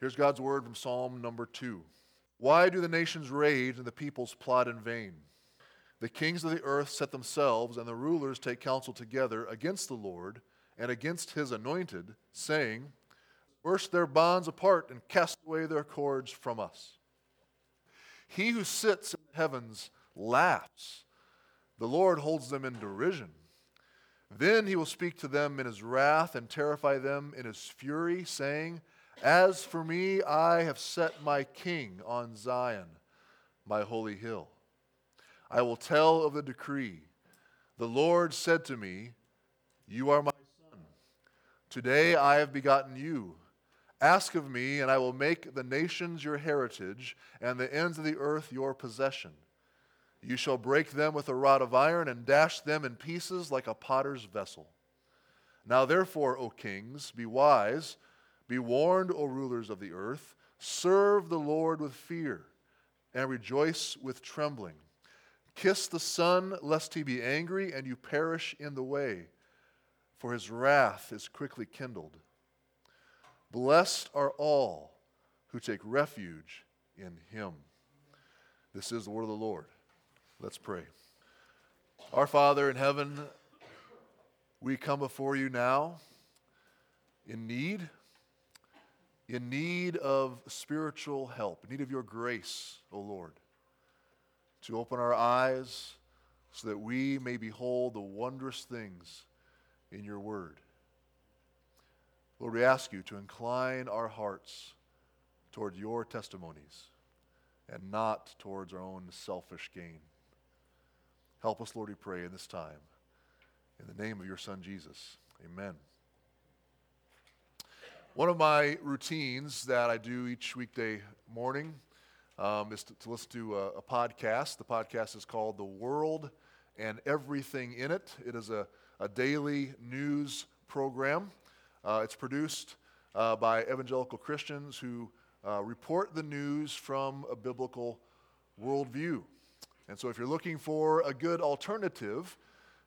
Here's God's word from Psalm number two. Why do the nations rage and the peoples plot in vain? The kings of the earth set themselves, and the rulers take counsel together against the Lord and against his anointed, saying, Burst their bonds apart and cast away their cords from us. He who sits in the heavens laughs. The Lord holds them in derision. Then he will speak to them in his wrath and terrify them in his fury, saying, As for me, I have set my king on Zion, my holy hill. I will tell of the decree. The Lord said to me, You are my son. Today I have begotten you. Ask of me, and I will make the nations your heritage, and the ends of the earth your possession. You shall break them with a rod of iron, and dash them in pieces like a potter's vessel. Now, therefore, O kings, be wise, be warned, O rulers of the earth. Serve the Lord with fear, and rejoice with trembling. Kiss the Son, lest he be angry and you perish in the way, for his wrath is quickly kindled. Blessed are all who take refuge in him. This is the word of the Lord. Let's pray. Our Father in heaven, we come before you now in need, in need of spiritual help, in need of your grace, O Lord to open our eyes so that we may behold the wondrous things in your word. Lord, we ask you to incline our hearts toward your testimonies and not towards our own selfish gain. Help us, Lord, we pray in this time. In the name of your Son, Jesus. Amen. One of my routines that I do each weekday morning um, is to, to, listen to a, a, podcast. The podcast is called The World and Everything in It. It is a, a daily news program. Uh, it's produced uh, by evangelical Christians who uh, report the news from a biblical worldview. And so, if you're looking for a good alternative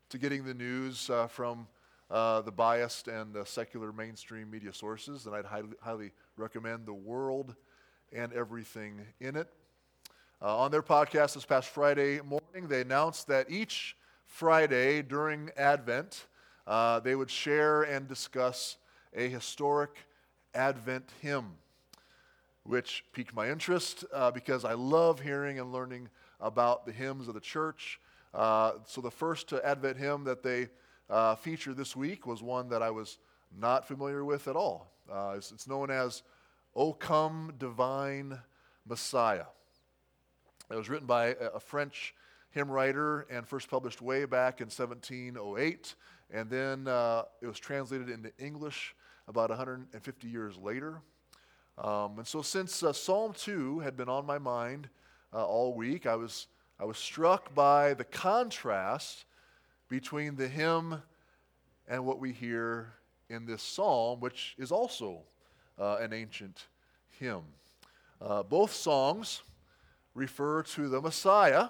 to getting the news uh, from uh, the biased and secular mainstream media sources, and I'd highly, highly recommend The World and everything in it. Uh, on their podcast this past Friday morning, they announced that each Friday during Advent, uh, they would share and discuss a historic Advent hymn, which piqued my interest uh, because I love hearing and learning about the hymns of the church. Uh, so the first Advent hymn that they uh, featured this week was one that I was not familiar with at all. Uh, it's, it's known as O come, divine Messiah. It was written by a French hymn writer and first published way back in 1708. And then uh, it was translated into English about 150 years later. Um, and so, since uh, Psalm 2 had been on my mind uh, all week, I was, I was struck by the contrast between the hymn and what we hear in this psalm, which is also uh, an ancient hymn. Uh, both songs refer to the Messiah,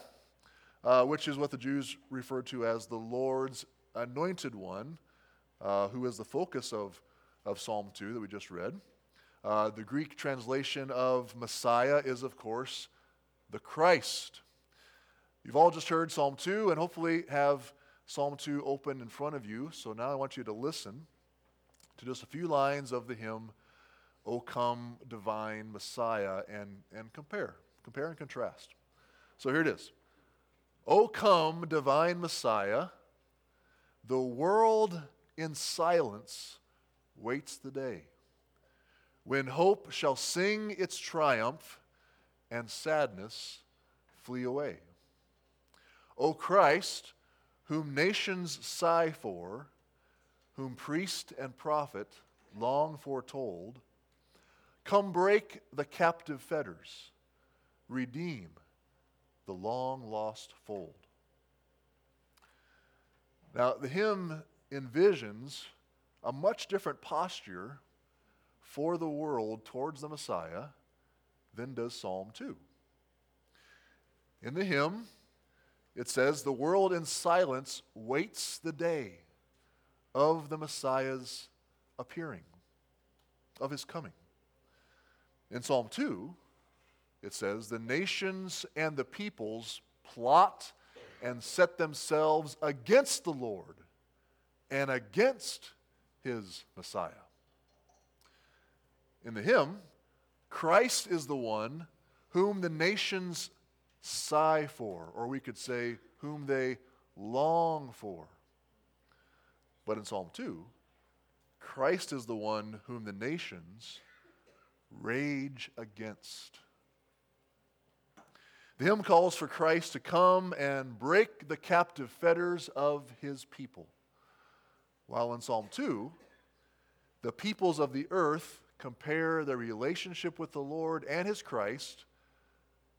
uh, which is what the Jews referred to as the Lord's anointed one, uh, who is the focus of, of Psalm 2 that we just read. Uh, the Greek translation of Messiah is, of course, the Christ. You've all just heard Psalm 2 and hopefully have Psalm 2 open in front of you. So now I want you to listen to just a few lines of the hymn O come, divine Messiah, and, and compare. Compare and contrast. So here it is O come, divine Messiah, the world in silence waits the day when hope shall sing its triumph and sadness flee away. O Christ, whom nations sigh for, whom priest and prophet long foretold, Come break the captive fetters, redeem the long lost fold. Now, the hymn envisions a much different posture for the world towards the Messiah than does Psalm 2. In the hymn, it says, The world in silence waits the day of the Messiah's appearing, of his coming. In Psalm 2, it says, The nations and the peoples plot and set themselves against the Lord and against his Messiah. In the hymn, Christ is the one whom the nations sigh for, or we could say, whom they long for. But in Psalm 2, Christ is the one whom the nations rage against. The hymn calls for Christ to come and break the captive fetters of his people. While in Psalm 2, the peoples of the earth compare their relationship with the Lord and his Christ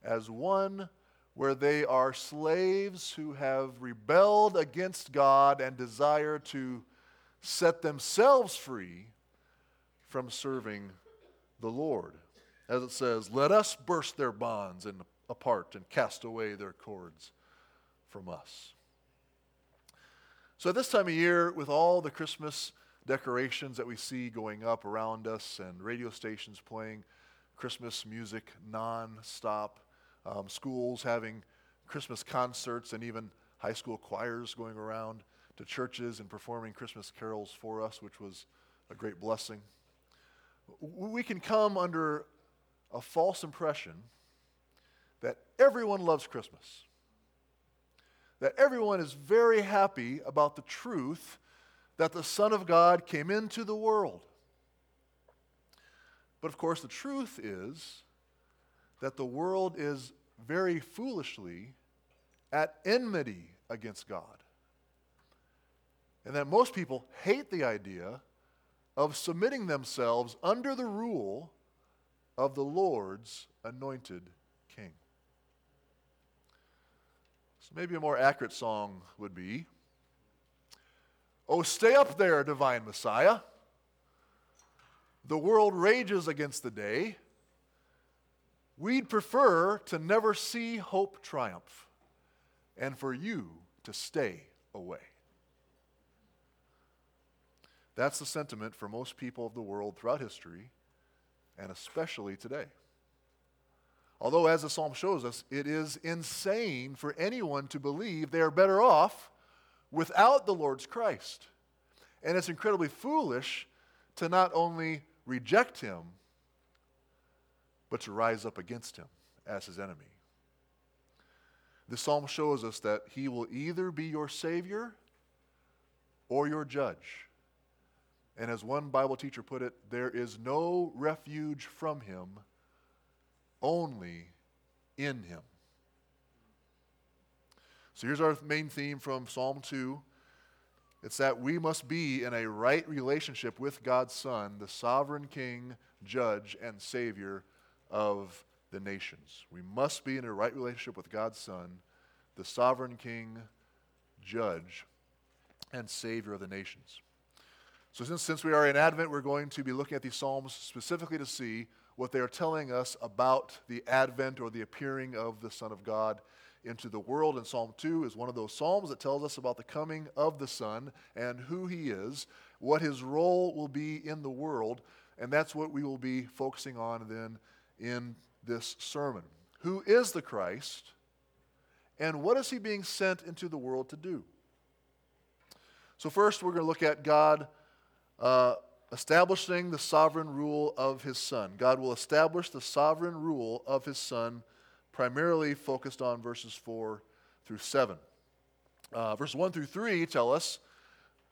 as one where they are slaves who have rebelled against God and desire to set themselves free from serving the Lord. As it says, let us burst their bonds and apart and cast away their cords from us. So, at this time of year, with all the Christmas decorations that we see going up around us and radio stations playing Christmas music nonstop, um, schools having Christmas concerts, and even high school choirs going around to churches and performing Christmas carols for us, which was a great blessing. We can come under a false impression that everyone loves Christmas, that everyone is very happy about the truth that the Son of God came into the world. But of course, the truth is that the world is very foolishly at enmity against God. And that most people hate the idea of submitting themselves under the rule of the Lord's anointed king. So maybe a more accurate song would be Oh, stay up there, divine Messiah. The world rages against the day. We'd prefer to never see hope triumph and for you to stay away. That's the sentiment for most people of the world throughout history, and especially today. Although, as the psalm shows us, it is insane for anyone to believe they are better off without the Lord's Christ. And it's incredibly foolish to not only reject him, but to rise up against him as his enemy. The psalm shows us that he will either be your Savior or your judge. And as one Bible teacher put it, there is no refuge from him only in him. So here's our main theme from Psalm 2. It's that we must be in a right relationship with God's Son, the sovereign King, Judge, and Savior of the nations. We must be in a right relationship with God's Son, the sovereign King, Judge, and Savior of the nations. So, since, since we are in Advent, we're going to be looking at these Psalms specifically to see what they are telling us about the advent or the appearing of the Son of God into the world. And Psalm 2 is one of those Psalms that tells us about the coming of the Son and who he is, what his role will be in the world. And that's what we will be focusing on then in this sermon. Who is the Christ? And what is he being sent into the world to do? So, first, we're going to look at God. Uh, establishing the sovereign rule of his son. God will establish the sovereign rule of his son, primarily focused on verses 4 through 7. Uh, verses 1 through 3 tell us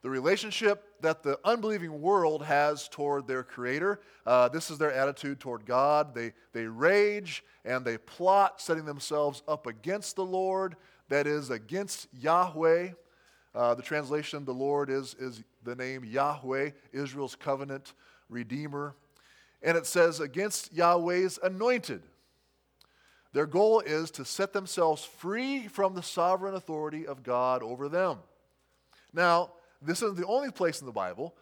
the relationship that the unbelieving world has toward their creator. Uh, this is their attitude toward God. They, they rage and they plot, setting themselves up against the Lord, that is, against Yahweh. Uh, the translation, the Lord, is, is the name Yahweh, Israel's covenant redeemer. And it says, against Yahweh's anointed. Their goal is to set themselves free from the sovereign authority of God over them. Now, this is the only place in the Bible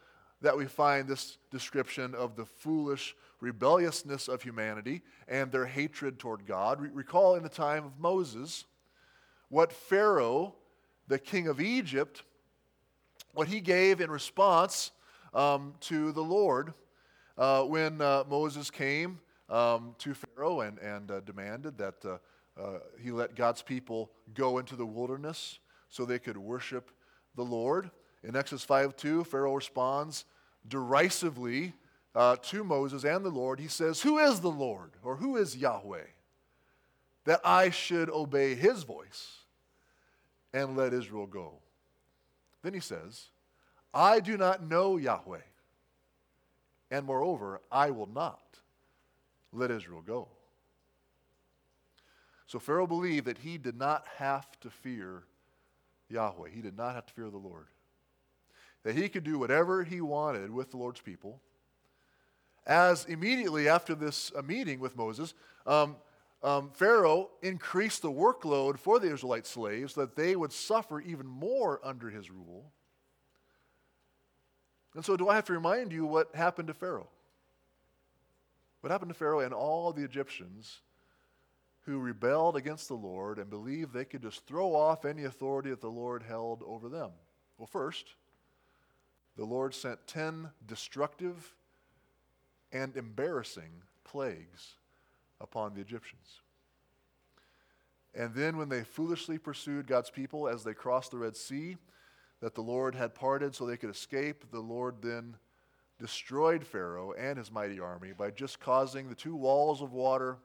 that we find this description of the foolish rebelliousness of humanity and their hatred toward God. recall in the time of Moses what Pharaoh the king of Egypt, what he gave in response um, to the Lord uh, when uh, Moses came um, to Pharaoh and, and uh, demanded that uh, uh, he let God's people go into the wilderness so they could worship the Lord. In Exodus 5 2, Pharaoh responds derisively uh, to Moses and the Lord. He says, Who is the Lord? Or who is Yahweh? That I should obey his voice and let Israel go. Then he says, I do not know Yahweh. And moreover, I will not let Israel go. So Pharaoh believed that he did not have to fear Yahweh. He did not have to fear the Lord. That he could do whatever he wanted with the Lord's people. As immediately after this uh, meeting with Moses, um, um, Pharaoh increased the workload for the Israelite slaves so that they would suffer even more under his rule. And so, do I have to remind you what happened to Pharaoh? What happened to Pharaoh and all the Egyptians who rebelled against the Lord and believed they could just throw off any authority that the Lord held over them? Well, first, the Lord sent 10 destructive and embarrassing plagues upon the Egyptians. And then, when they foolishly pursued God's people as they crossed the Red Sea, that the Lord had parted so they could escape, the Lord then destroyed Pharaoh and his mighty army by just causing the two walls of water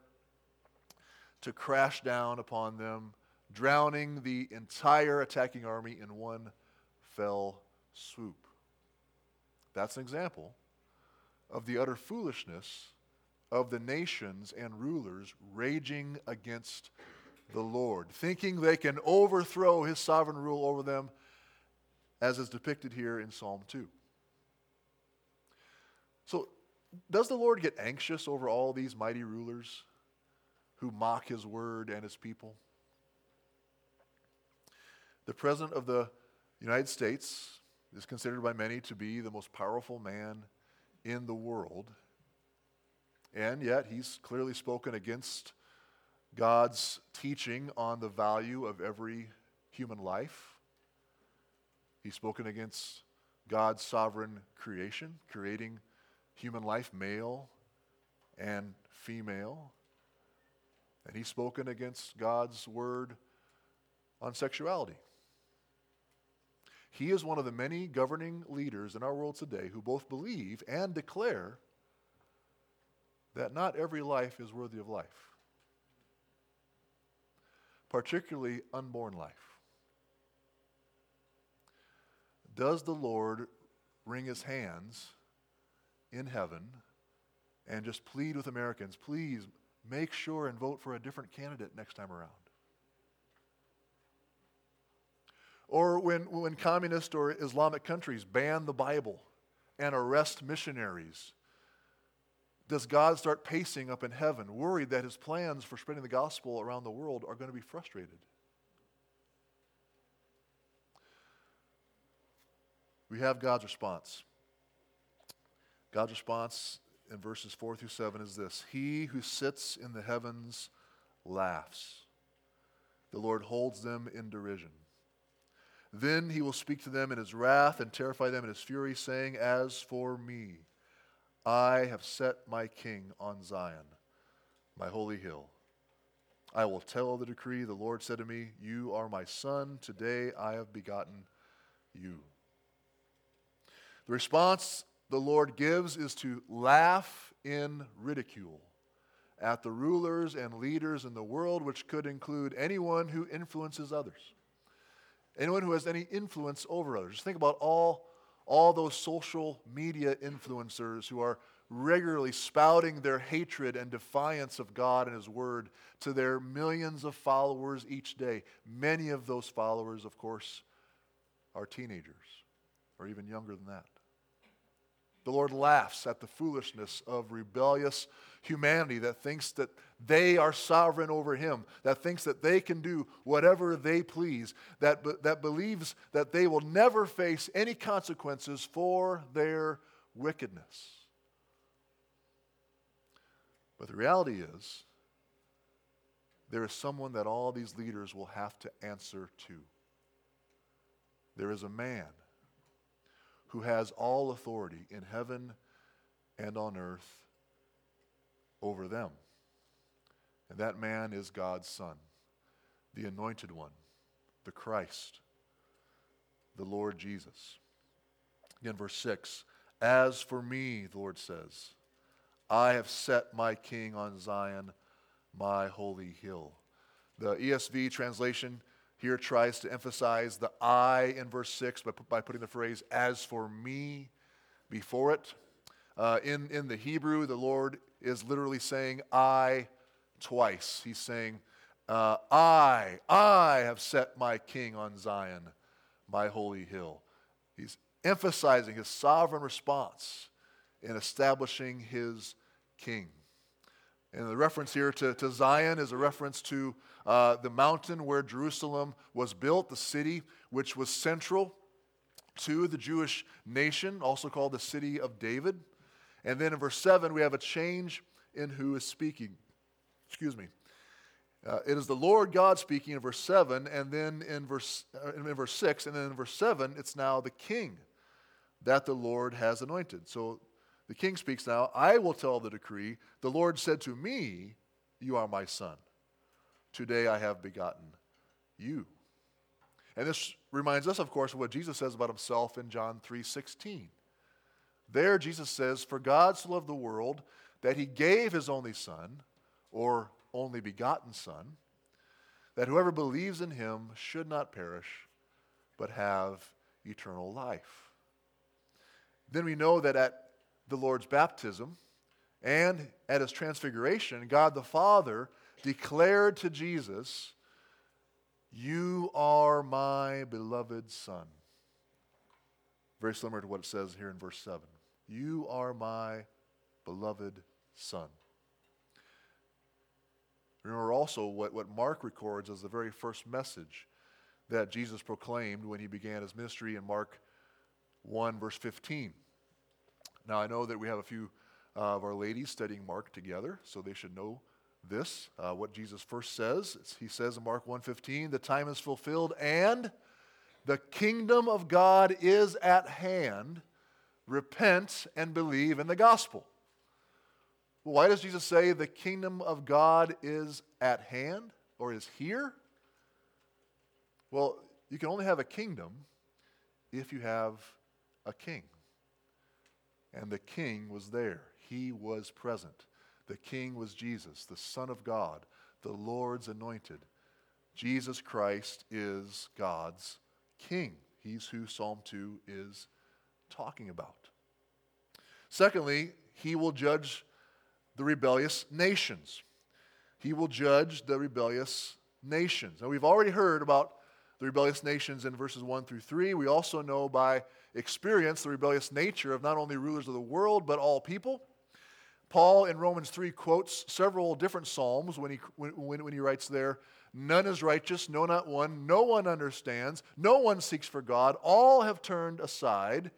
to crash down upon them, drowning the entire attacking army in one fell swoop. That's an example of the utter foolishness of the nations and rulers raging against the Lord, thinking they can overthrow his sovereign rule over them, as is depicted here in Psalm 2. So, does the Lord get anxious over all these mighty rulers who mock his word and his people? The President of the United States is considered by many to be the most powerful man in the world. And yet, he's clearly spoken against God's teaching on the value of every human life. He's spoken against God's sovereign creation, creating human life, male and female. And he's spoken against God's word on sexuality. He is one of the many governing leaders in our world today who both believe and declare that not every life is worthy of life, particularly unborn life. Does the Lord wring his hands in heaven and just plead with Americans please make sure and vote for a different candidate next time around? Or when, when communist or Islamic countries ban the Bible and arrest missionaries does God start pacing up in heaven, worried that his plans for spreading the gospel around the world are going to be frustrated? We have God's response. God's response in verses 4 through 7 is this He who sits in the heavens laughs, the Lord holds them in derision. Then he will speak to them in his wrath and terrify them in his fury, saying, As for me, I have set my king on Zion, my holy hill. I will tell the decree. The Lord said to me, You are my son. Today I have begotten you. The response the Lord gives is to laugh in ridicule at the rulers and leaders in the world, which could include anyone who influences others, anyone who has any influence over others. Just think about all all those social media influencers who are regularly spouting their hatred and defiance of God and His Word to their millions of followers each day. Many of those followers, of course, are teenagers or even younger than that. The Lord laughs at the foolishness of rebellious humanity that thinks that they are sovereign over Him, that thinks that they can do whatever they please, that, that believes that they will never face any consequences for their wickedness. But the reality is, there is someone that all these leaders will have to answer to. There is a man who has all authority in heaven and on earth, over them. And that man is God's Son, the anointed one, the Christ, the Lord Jesus. Again, verse 6 As for me, the Lord says, I have set my king on Zion, my holy hill. The ESV translation here tries to emphasize the I in verse 6 by, by putting the phrase, as for me, before it. Uh, in, in the Hebrew, the Lord is literally saying I twice. He's saying, uh, I, I have set my king on Zion, my holy hill. He's emphasizing his sovereign response in establishing his king. And the reference here to, to Zion is a reference to uh, the mountain where Jerusalem was built, the city which was central to the Jewish nation, also called the city of David. And then in verse 7, we have a change in who is speaking. Excuse me. Uh, it is the Lord God speaking in verse 7, and then in verse, uh, in verse 6, and then in verse 7, it's now the king that the Lord has anointed. So the king speaks now I will tell the decree. The Lord said to me, You are my son. Today I have begotten you. And this reminds us, of course, of what Jesus says about himself in John 3 16. There, Jesus says, For God so loved the world that he gave his only Son, or only begotten Son, that whoever believes in him should not perish, but have eternal life. Then we know that at the Lord's baptism and at his transfiguration, God the Father declared to Jesus, You are my beloved Son. Very similar to what it says here in verse 7. You are my beloved Son. Remember also what, what Mark records as the very first message that Jesus proclaimed when he began his ministry in Mark 1, verse 15. Now, I know that we have a few uh, of our ladies studying Mark together, so they should know this. Uh, what Jesus first says, he says in Mark 1.15, the time is fulfilled and the kingdom of God is at hand. Repent and believe in the gospel. Why does Jesus say the kingdom of God is at hand or is here? Well, you can only have a kingdom if you have a king. And the king was there, he was present. The king was Jesus, the Son of God, the Lord's anointed. Jesus Christ is God's king. He's who Psalm 2 is talking about. Secondly, he will judge the rebellious nations. He will judge the rebellious nations. Now, we've already heard about the rebellious nations in verses 1 through 3. We also know by experience the rebellious nature of not only rulers of the world, but all people. Paul in Romans 3 quotes several different Psalms when he, when, when he writes there, None is righteous, no, not one. No one understands. No one seeks for God. All have turned aside.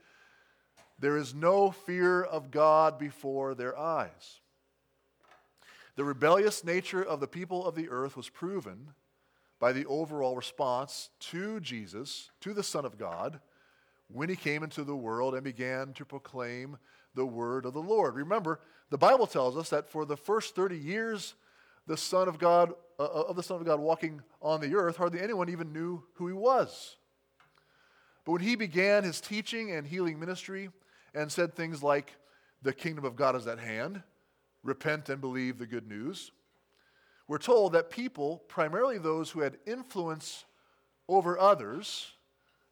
There is no fear of God before their eyes. The rebellious nature of the people of the earth was proven by the overall response to Jesus, to the Son of God, when he came into the world and began to proclaim the word of the Lord. Remember, the Bible tells us that for the first 30 years, the Son of God, uh, uh, of the Son of God walking on the earth, hardly anyone even knew who he was. But when he began his teaching and healing ministry and said things like, The kingdom of God is at hand, repent and believe the good news, we're told that people, primarily those who had influence over others,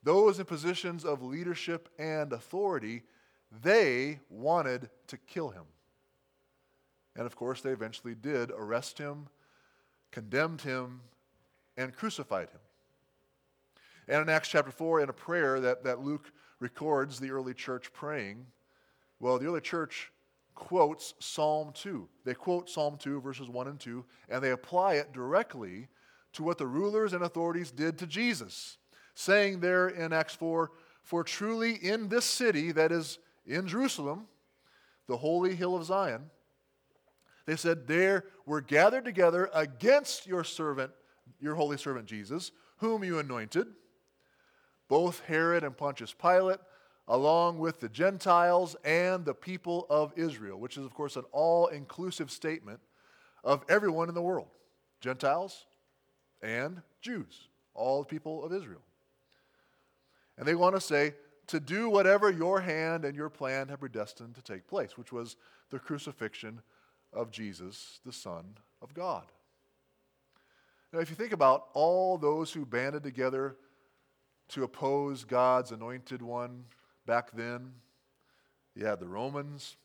those in positions of leadership and authority, they wanted to kill him. And of course, they eventually did arrest him, condemned him, and crucified him. And in Acts chapter 4, in a prayer that, that Luke records the early church praying, well, the early church quotes Psalm 2. They quote Psalm 2, verses 1 and 2, and they apply it directly to what the rulers and authorities did to Jesus, saying there in Acts 4 For truly in this city, that is in Jerusalem, the holy hill of Zion, they said, There were gathered together against your servant, your holy servant Jesus, whom you anointed, both Herod and Pontius Pilate along with the Gentiles and the people of Israel, which is, of course, an all inclusive statement of everyone in the world Gentiles and Jews, all the people of Israel. And they want to say, to do whatever your hand and your plan have predestined to take place, which was the crucifixion of Jesus, the Son of God. Now, if you think about all those who banded together to oppose God's anointed one back then, you had the Romans,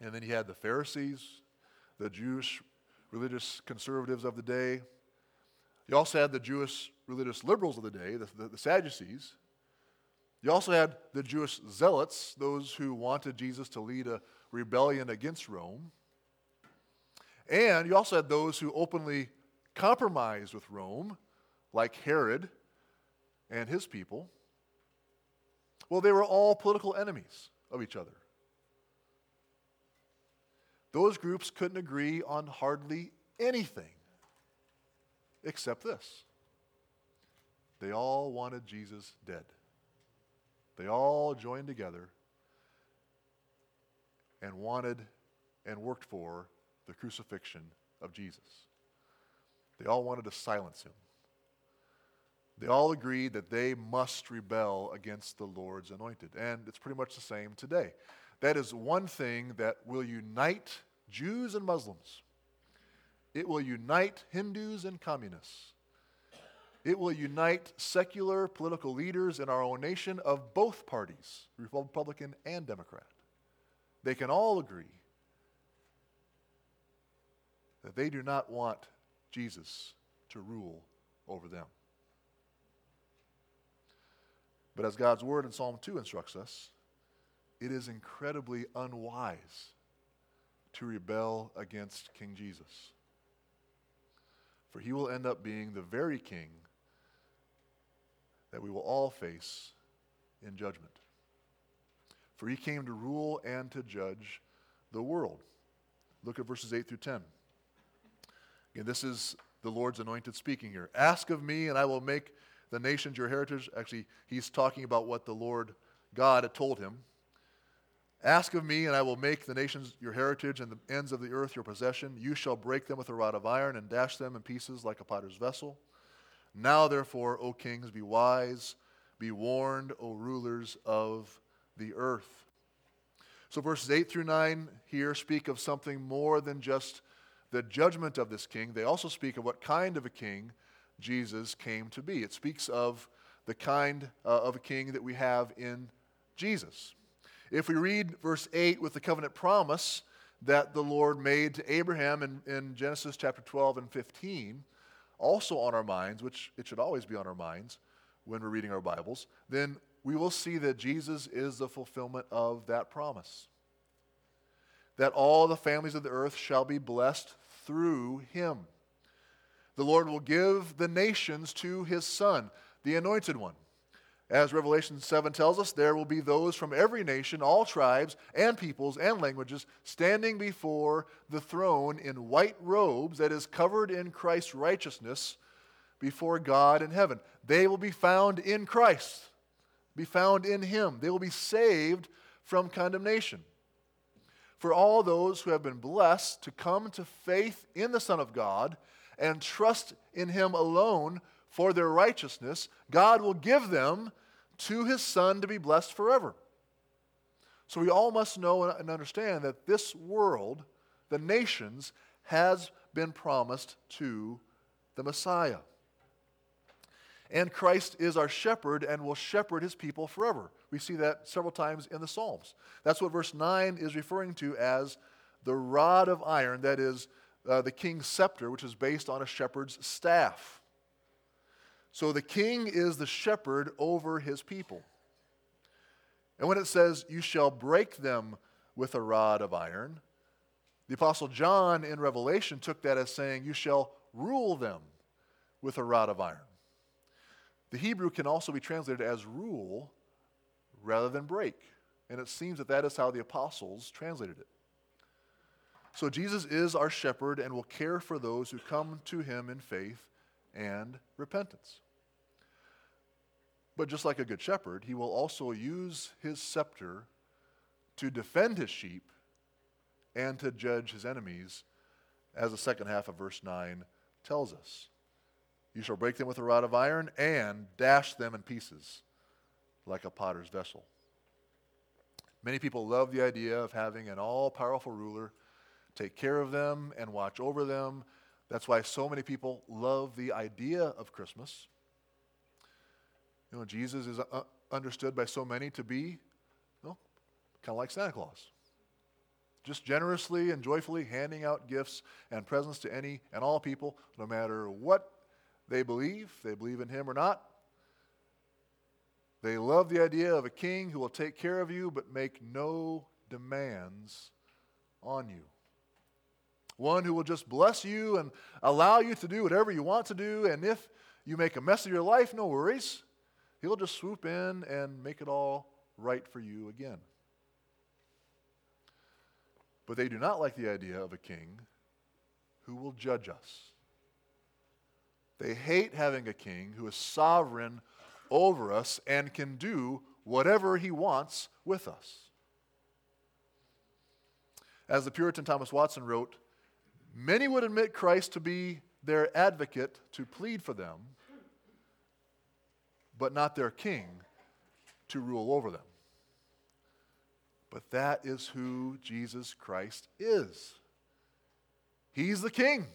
and then you had the Pharisees, the Jewish religious conservatives of the day. You also had the Jewish religious liberals of the day, the, the, the Sadducees. You also had the Jewish zealots, those who wanted Jesus to lead a rebellion against Rome. And you also had those who openly compromised with Rome, like Herod and his people. Well, they were all political enemies of each other. Those groups couldn't agree on hardly anything except this they all wanted Jesus dead. They all joined together and wanted and worked for the crucifixion of Jesus. They all wanted to silence him. They all agreed that they must rebel against the Lord's anointed. And it's pretty much the same today. That is one thing that will unite Jews and Muslims. It will unite Hindus and communists. It will unite secular political leaders in our own nation of both parties, Republican and Democrat. They can all agree that they do not want Jesus to rule over them. But as God's word in Psalm 2 instructs us, it is incredibly unwise to rebel against King Jesus. For he will end up being the very king that we will all face in judgment. For he came to rule and to judge the world. Look at verses 8 through 10. Again, this is the Lord's anointed speaking here. Ask of me, and I will make the nations your heritage. Actually, he's talking about what the Lord God had told him. Ask of me, and I will make the nations your heritage and the ends of the earth your possession. You shall break them with a rod of iron and dash them in pieces like a potter's vessel. Now, therefore, O kings, be wise, be warned, O rulers of the earth. So, verses 8 through 9 here speak of something more than just the judgment of this king. They also speak of what kind of a king Jesus came to be. It speaks of the kind uh, of a king that we have in Jesus. If we read verse 8 with the covenant promise that the Lord made to Abraham in, in Genesis chapter 12 and 15, also on our minds, which it should always be on our minds when we're reading our Bibles, then we will see that Jesus is the fulfillment of that promise. That all the families of the earth shall be blessed through him. The Lord will give the nations to his Son, the anointed one. As Revelation 7 tells us, there will be those from every nation, all tribes and peoples and languages, standing before the throne in white robes that is covered in Christ's righteousness before God in heaven. They will be found in Christ, be found in Him. They will be saved from condemnation. For all those who have been blessed to come to faith in the Son of God and trust in Him alone for their righteousness, God will give them to His Son to be blessed forever. So we all must know and understand that this world, the nations, has been promised to the Messiah. And Christ is our shepherd and will shepherd his people forever. We see that several times in the Psalms. That's what verse 9 is referring to as the rod of iron, that is, uh, the king's scepter, which is based on a shepherd's staff. So the king is the shepherd over his people. And when it says, You shall break them with a rod of iron, the Apostle John in Revelation took that as saying, You shall rule them with a rod of iron. The Hebrew can also be translated as rule rather than break. And it seems that that is how the apostles translated it. So Jesus is our shepherd and will care for those who come to him in faith and repentance. But just like a good shepherd, he will also use his scepter to defend his sheep and to judge his enemies, as the second half of verse 9 tells us. You shall break them with a rod of iron and dash them in pieces like a potter's vessel. Many people love the idea of having an all powerful ruler take care of them and watch over them. That's why so many people love the idea of Christmas. You know, Jesus is uh, understood by so many to be, you know, kind of like Santa Claus. Just generously and joyfully handing out gifts and presents to any and all people, no matter what they believe, they believe in him or not. They love the idea of a king who will take care of you but make no demands on you. One who will just bless you and allow you to do whatever you want to do. And if you make a mess of your life, no worries. He'll just swoop in and make it all right for you again. But they do not like the idea of a king who will judge us. They hate having a king who is sovereign over us and can do whatever he wants with us. As the Puritan Thomas Watson wrote, many would admit Christ to be their advocate to plead for them, but not their king to rule over them. But that is who Jesus Christ is. He's the king.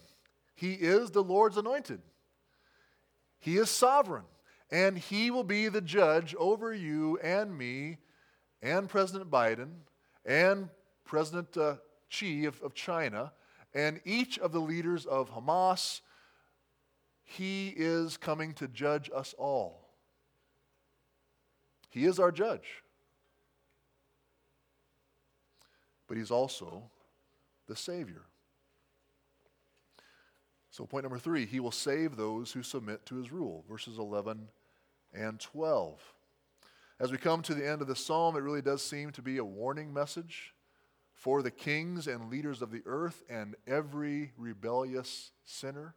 He is the Lord's anointed. He is sovereign, and He will be the judge over you and me and President Biden and President uh, Xi of, of China and each of the leaders of Hamas. He is coming to judge us all. He is our judge. But He's also the Savior. So, point number three, he will save those who submit to his rule, verses 11 and 12. As we come to the end of the psalm, it really does seem to be a warning message for the kings and leaders of the earth and every rebellious sinner.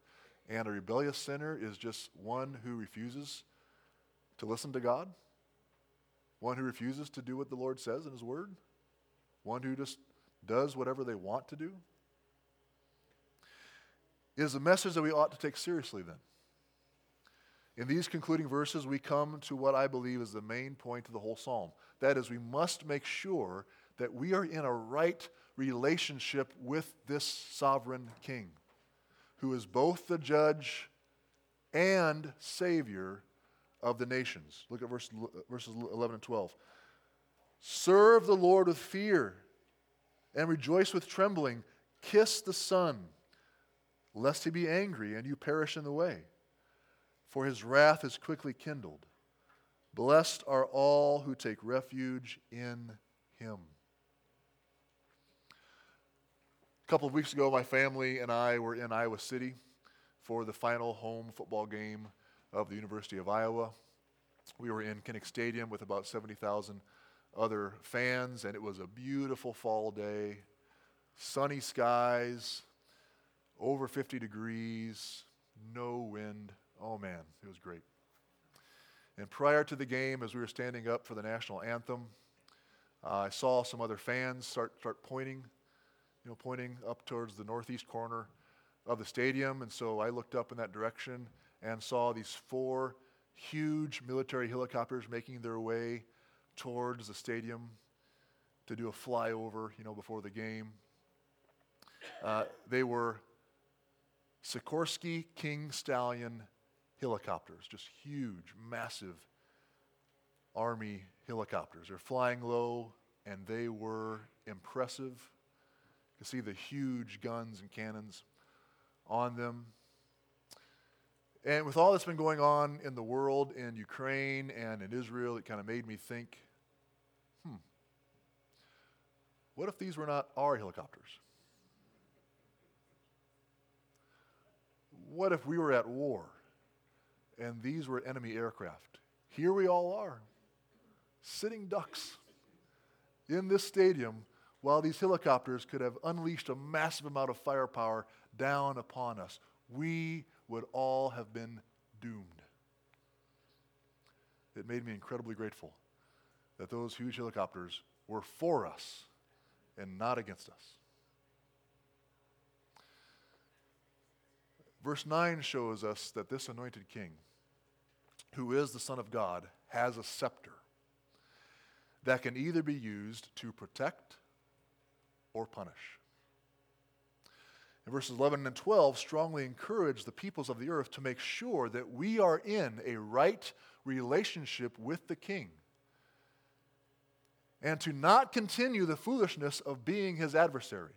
And a rebellious sinner is just one who refuses to listen to God, one who refuses to do what the Lord says in His Word, one who just does whatever they want to do is a message that we ought to take seriously then. In these concluding verses, we come to what I believe is the main point of the whole psalm. That is, we must make sure that we are in a right relationship with this sovereign king, who is both the judge and savior of the nations. Look at verse, verses 11 and 12. Serve the Lord with fear and rejoice with trembling. Kiss the Son lest he be angry and you perish in the way. For his wrath is quickly kindled. Blessed are all who take refuge in him. A couple of weeks ago, my family and I were in Iowa City for the final home football game of the University of Iowa. We were in Kinnick Stadium with about 70,000 other fans, and it was a beautiful fall day, sunny skies, over 50 degrees, no wind. Oh man, it was great. And prior to the game, as we were standing up for the national anthem, uh, I saw some other fans start, start pointing, you know, pointing up towards the northeast corner of the stadium. And so I looked up in that direction and saw these four huge military helicopters making their way towards the stadium to do a flyover, you know, before the game. Uh, they were Sikorsky King Stallion helicopters, just huge, massive Army helicopters. They're flying low, and they were impressive. You can see the huge guns and cannons on them. And with all that's been going on in the world, in Ukraine and in Israel, it kind of made me think hmm, what if these were not our helicopters? what if we were at war and these were enemy aircraft? Here we all are, sitting ducks in this stadium while these helicopters could have unleashed a massive amount of firepower down upon us. We would all have been doomed. it made me incredibly grateful that those huge helicopters were for us and not against us. Verse 9 shows us that this anointed king, who is the Son of God, has a scepter that can either be used to protect or punish. And verses 11 and 12 strongly encourage the peoples of the earth to make sure that we are in a right relationship with the king and to not continue the foolishness of being his adversary.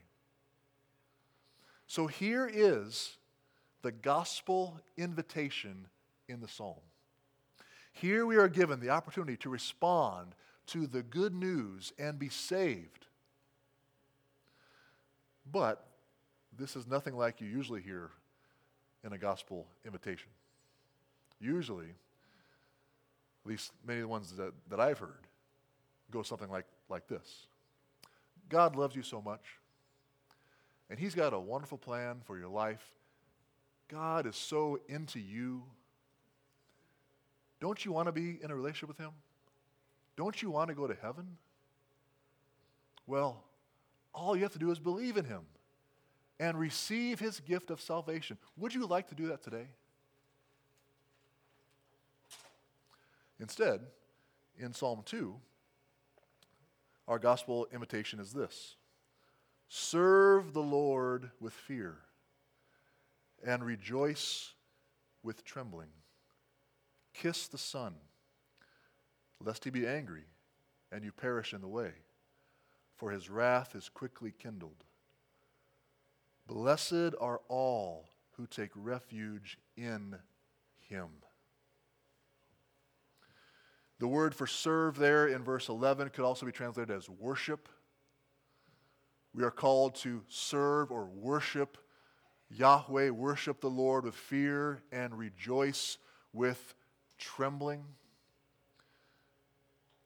So here is the gospel invitation in the psalm. Here we are given the opportunity to respond to the good news and be saved. But this is nothing like you usually hear in a gospel invitation. Usually, at least many of the ones that, that I've heard, go something like, like this God loves you so much, and He's got a wonderful plan for your life. God is so into you. Don't you want to be in a relationship with Him? Don't you want to go to heaven? Well, all you have to do is believe in Him and receive His gift of salvation. Would you like to do that today? Instead, in Psalm 2, our gospel invitation is this Serve the Lord with fear and rejoice with trembling. Kiss the Son, lest he be angry and you perish in the way, for his wrath is quickly kindled. Blessed are all who take refuge in him. The word for serve there in verse 11 could also be translated as worship. We are called to serve or worship Yahweh, worship the Lord with fear and rejoice with trembling.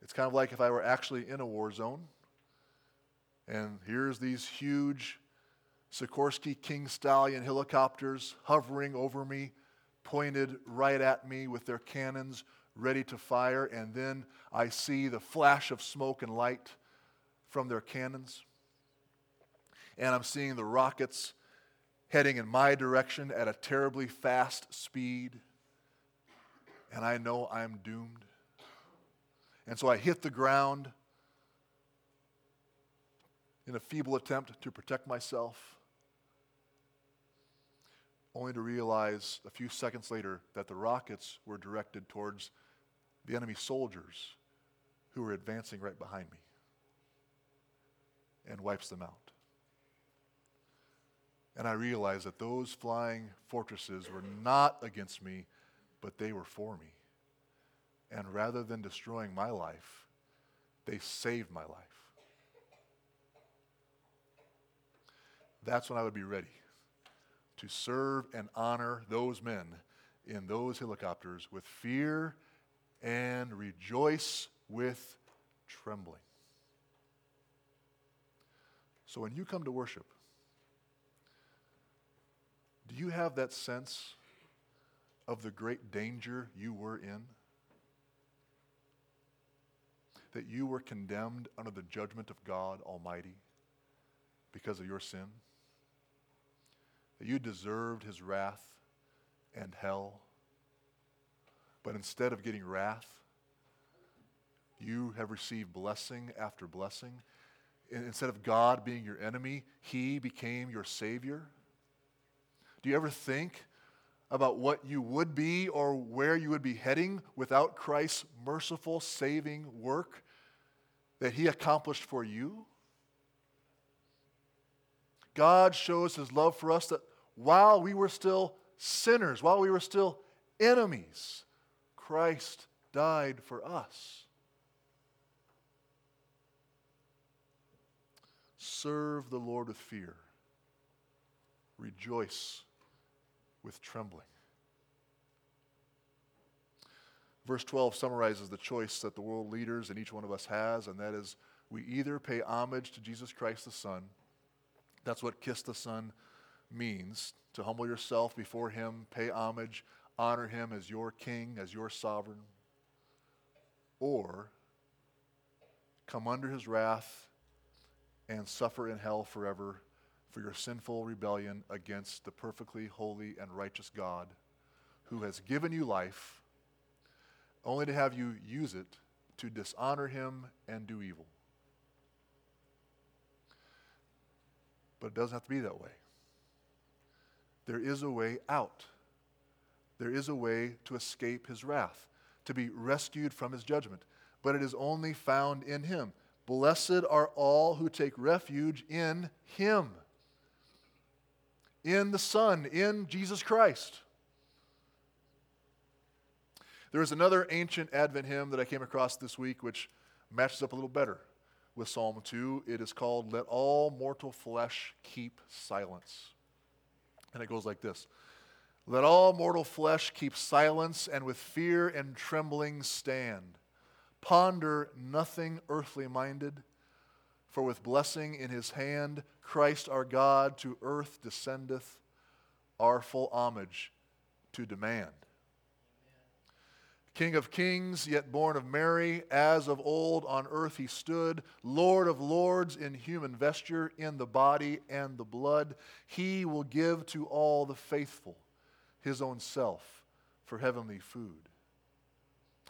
It's kind of like if I were actually in a war zone, and here's these huge Sikorsky King Stallion helicopters hovering over me, pointed right at me with their cannons ready to fire, and then I see the flash of smoke and light from their cannons. And I'm seeing the rockets heading in my direction at a terribly fast speed. And I know I'm doomed. And so I hit the ground in a feeble attempt to protect myself, only to realize a few seconds later that the rockets were directed towards the enemy soldiers who were advancing right behind me and wipes them out. And I realized that those flying fortresses were not against me, but they were for me. And rather than destroying my life, they saved my life. That's when I would be ready to serve and honor those men in those helicopters with fear and rejoice with trembling. So when you come to worship, do you have that sense of the great danger you were in? That you were condemned under the judgment of God Almighty because of your sin? You deserved his wrath and hell? But instead of getting wrath, you have received blessing after blessing. Instead of God being your enemy, he became your Savior. Do you ever think about what you would be or where you would be heading without Christ's merciful, saving work that he accomplished for you? God shows his love for us that while we were still sinners, while we were still enemies, Christ died for us. Serve the Lord with fear. Rejoice with trembling. Verse 12 summarizes the choice that the world leaders and each one of us has, and that is we either pay homage to Jesus Christ the Son. That's what kiss the Son means to humble yourself before Him, pay homage, honor him as your king, as your sovereign, or come under his wrath and suffer in hell forever for your sinful rebellion against the perfectly holy and righteous God who has given you life only to have you use it to dishonor him and do evil. But it doesn't have to be that way. There is a way out. There is a way to escape his wrath, to be rescued from his judgment. But it is only found in him. Blessed are all who take refuge in him, in the Son, in Jesus Christ. There is another ancient Advent hymn that I came across this week which matches up a little better with Psalm 2. It is called Let All Mortal Flesh Keep Silence. And it goes like this Let all mortal flesh keep silence and with fear and trembling stand. Ponder nothing earthly minded, for with blessing in his hand, Christ our God to earth descendeth, our full homage to demand. King of kings, yet born of Mary, as of old on earth he stood, Lord of lords in human vesture, in the body and the blood. He will give to all the faithful his own self for heavenly food.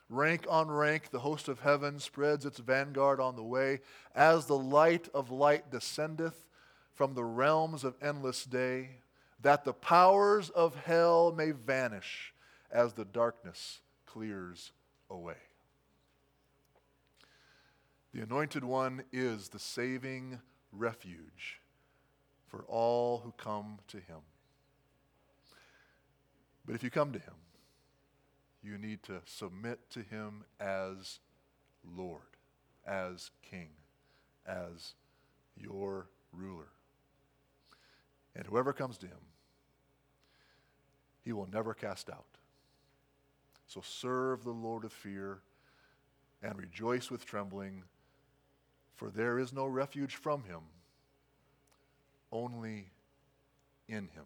Rank on rank, the host of heaven spreads its vanguard on the way, as the light of light descendeth from the realms of endless day, that the powers of hell may vanish as the darkness clears away. The Anointed One is the saving refuge for all who come to Him. But if you come to Him, you need to submit to Him as Lord, as King, as your ruler. And whoever comes to Him, He will never cast out. So serve the Lord with fear and rejoice with trembling, for there is no refuge from him, only in him.